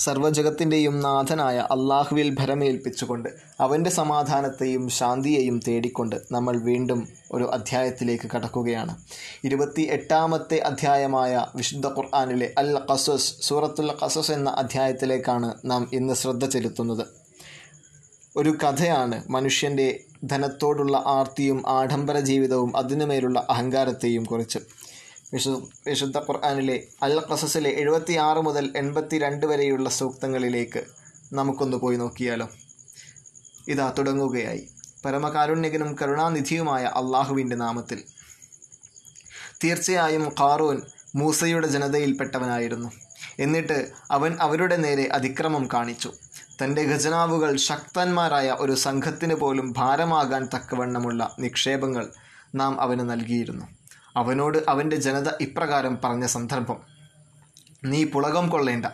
സർവജഗത്തിന്റെയും നാഥനായ അള്ളാഹുവിൽ ഭരമേൽപ്പിച്ചുകൊണ്ട് അവന്റെ സമാധാനത്തെയും ശാന്തിയെയും തേടിക്കൊണ്ട് നമ്മൾ വീണ്ടും ഒരു അധ്യായത്തിലേക്ക് കടക്കുകയാണ്. ഇരുപത്തി എട്ടാമത്തെ അധ്യായമായ വിശുദ്ധ ഖുർആാനിലെ അൽ ഖസസ് സൂറത്തുൽ ഖസസ് എന്ന അധ്യായത്തിലേക്കാണ് നാം ഇന്ന് ശ്രദ്ധ ചെലുത്തുന്നത്. ഒരു കഥയാണ് മനുഷ്യന്റെ ധനത്തോടുള്ള ആർത്തിയും ആഡംബര ജീവിതവും അതിനുമേലുള്ള അഹങ്കാരത്തെയും കുറിച്ച്. വിശു വിശുദ്ധ ഖുർആാനിലെ അൽ ഖസസിലെ എഴുപത്തി ആറ് മുതൽ എൺപത്തി രണ്ട് വരെയുള്ള സൂക്തങ്ങളിലേക്ക് നമുക്കൊന്ന് പോയി നോക്കിയാലോ? ഇതാ തുടങ്ങുകയായി. പരമകാരുണ്യകനും കരുണാനിധിയുമായ അള്ളാഹുവിന്റെ നാമത്തിൽ. തീർച്ചയായും ഖാറൂൻ മൂസയുടെ ജനതയിൽപ്പെട്ടവനായിരുന്നു. എന്നിട്ട് അവൻ അവരുടെ നേരെ അതിക്രമം കാണിച്ചു. തന്റെ ഖജനാവുകൾ ശക്തന്മാരായ ഒരു സംഘത്തിന് പോലും ഭാരമാകാൻ തക്കവണ്ണമുള്ള നിക്ഷേപങ്ങൾ നാം അവന് നൽകിയിരുന്നു. അവനോട് അവന്റെ ജനത ഇപ്രകാരം പറഞ്ഞ സന്ദർഭം. നീ പുളകം കൊള്ളേണ്ട.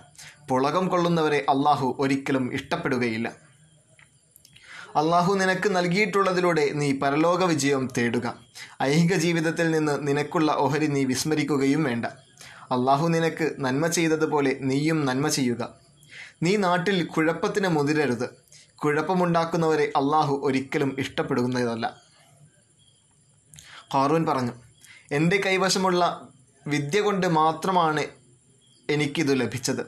പുളകം കൊള്ളുന്നവരെ അള്ളാഹു ഒരിക്കലും ഇഷ്ടപ്പെടുകയില്ല. അള്ളാഹു നിനക്ക് നൽകിയിട്ടുള്ളതിലൂടെ നീ പരലോക വിജയം തേടുക. ഐഹിക ജീവിതത്തിൽ നിന്ന് നിനക്കുള്ള ഓഹരി നീ വിസ്മരിക്കുകയും വേണ്ട. അള്ളാഹു നിനക്ക് നന്മ ചെയ്തതുപോലെ നീയും നന്മ ചെയ്യുക. നീ നാട്ടിൽ കുഴപ്പത്തിന് മുതിരരുത്. കുഴപ്പമുണ്ടാക്കുന്നവരെ അള്ളാഹു ഒരിക്കലും ഇഷ്ടപ്പെടുന്നതല്ല. ഖാറൂൻ പറഞ്ഞു എന്റെ കൈവശമുള്ള വിദ്യ കൊണ്ട് മാത്രമാണ് എനിക്കിതു ലഭിച്ചത്.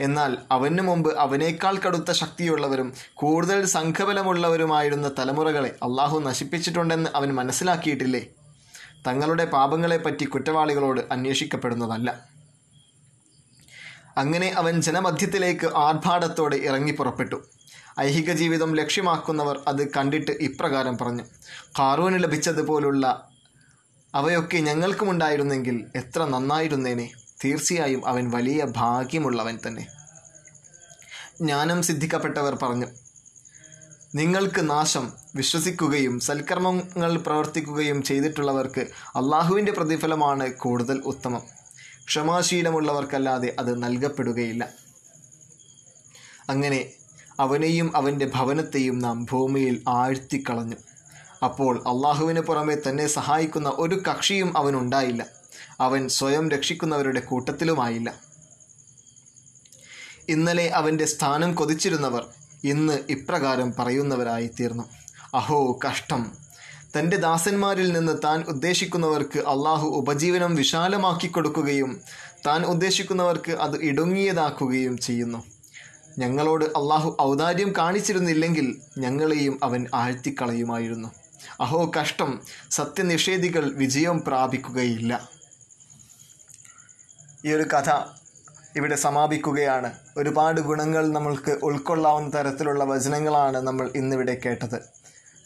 എന്നാൽ അവന് മുമ്പ് അവനേക്കാൾ കടുത്ത ശക്തിയുള്ളവരും കൂടുതൽ സംഘബലമുള്ളവരുമായിരുന്ന തലമുറകളെ അള്ളാഹു നശിപ്പിച്ചിട്ടുണ്ടെന്ന് അവൻ മനസ്സിലാക്കിയിട്ടില്ലേ? തങ്ങളുടെ പാപങ്ങളെപ്പറ്റി കുറ്റവാളികളോട് അന്വേഷിക്കപ്പെടുന്നതല്ല. അങ്ങനെ അവൻ ജനമധ്യത്തിലേക്ക് ആർഭാടത്തോടെ ഇറങ്ങി പുറപ്പെട്ടു. ഐഹിക ജീവിതം ലക്ഷ്യമാക്കുന്നവർ അത് കണ്ടിട്ട് ഇപ്രകാരം പറഞ്ഞു. കാറൂന് ലഭിച്ചതുപോലുള്ള അവയൊക്കെ ഞങ്ങൾക്കുമുണ്ടായിരുന്നെങ്കിൽ എത്ര നന്നായിരുന്നേനെ. തീർച്ചയായും അവൻ വലിയ ഭാഗ്യമുള്ളവൻ തന്നെ. ജ്ഞാനം സിദ്ധിക്കപ്പെട്ടവർ പറഞ്ഞു നിങ്ങൾക്ക് നാശം വിശ്വസിക്കുകയും സൽക്കർമ്മങ്ങൾ പ്രവർത്തിക്കുകയും ചെയ്തിട്ടുള്ളവർക്ക് അള്ളാഹുവിന്റെ പ്രതിഫലമാണ് കൂടുതൽ ഉത്തമം. ക്ഷമാശീലമുള്ളവർക്കല്ലാതെ അത് നൽകപ്പെടുകയില്ല. അങ്ങനെ അവനെയും അവന്റെ ഭവനത്തെയും നാം ഭൂമിയിൽ ആഴ്ത്തിക്കളഞ്ഞു. അപ്പോൾ അള്ളാഹുവിന് പുറമെ തന്നെ സഹായിക്കുന്ന ഒരു കക്ഷിയും അവനുണ്ടായില്ല അവൻ സ്വയം രക്ഷിക്കുന്നവരുടെ കൂട്ടത്തിലുമായില്ല. ഇന്നലെ അവന്റെ സ്ഥാനം കൊതിച്ചിരുന്നവർ ഇന്ന് ഇപ്രകാരം പറയുന്നവരായിത്തീർന്നു അഹോ കഷ്ടം. തന്റെ ദാസന്മാരിൽ നിന്ന് താൻ ഉദ്ദേശിക്കുന്നവർക്ക് അള്ളാഹു ഉപജീവനം വിശാലമാക്കി കൊടുക്കുകയും താൻ ഉദ്ദേശിക്കുന്നവർക്ക് അത് ഇടുങ്ങിയതാക്കുകയും ചെയ്യുന്നു. ഞങ്ങളോട് അള്ളാഹു ഔദാര്യം കാണിച്ചിരുന്നില്ലെങ്കിൽ ഞങ്ങളെയും അവൻ ആഴ്ത്തിക്കളയുമായിരുന്നു. അഹോ കഷ്ടം. സത്യനിഷേധികൾ വിജയം പ്രാപിക്കുകയില്ല. ഈ ഒരു കഥ ഇവിടെ സമാപിക്കുകയാണ്. ഒരുപാട് ഗുണങ്ങൾ നമ്മൾക്ക് ഉൾക്കൊള്ളാവുന്ന തരത്തിലുള്ള വചനങ്ങളാണ് നമ്മൾ ഇന്നിവിടെ കേട്ടത്.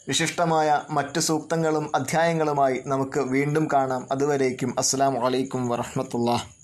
വിശിഷ്ടമായ മറ്റു സൂക്തങ്ങളും അധ്യായങ്ങളുമായി നമുക്ക് വീണ്ടും കാണാം. അതുവരേക്കും അസ്സാം വലൈക്കും വറഹമത്തുള്ള